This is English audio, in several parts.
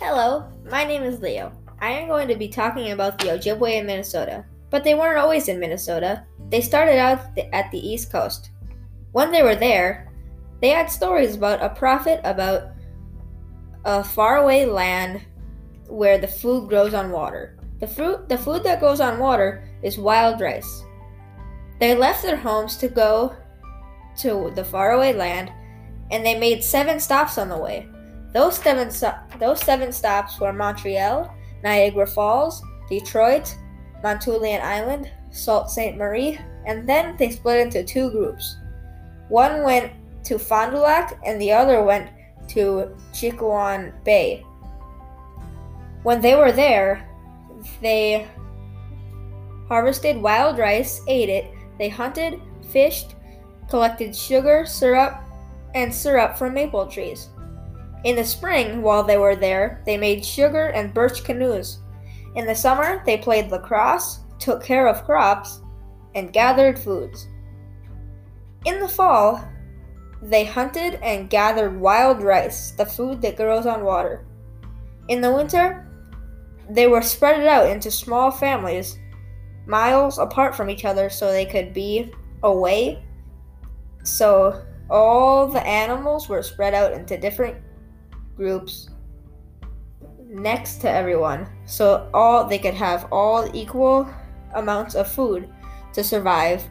Hello, my name is Leo. I am going to be talking about the Ojibwe in Minnesota. But they weren't always in Minnesota. They started out at the East Coast. When they were there, they had stories about a prophet about a faraway land where the food grows on water. The fruit the food that grows on water is wild rice. They left their homes to go to the faraway land and they made seven stops on the way. Those seven, those seven stops were Montreal, Niagara Falls, Detroit, Manitoulin Island, Sault Ste. Marie, and then they split into two groups. One went to Fond du Lac and the other went to Chequamegon Bay. When they were there, they harvested wild rice, ate it, they hunted, fished, collected sugar, syrup, and syrup from maple trees. In the spring, while they were there, they made sugar and birch canoes. In the summer, they played lacrosse, took care of crops, and gathered foods. In the fall, they hunted and gathered wild rice, the food that grows on water. In the winter, they were spread out into small families, miles apart from each other, so they could be away. So all the animals were spread out into different groups next to everyone so all they could have all equal amounts of food to survive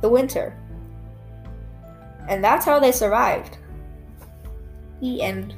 the winter. And that's how they survived. The end.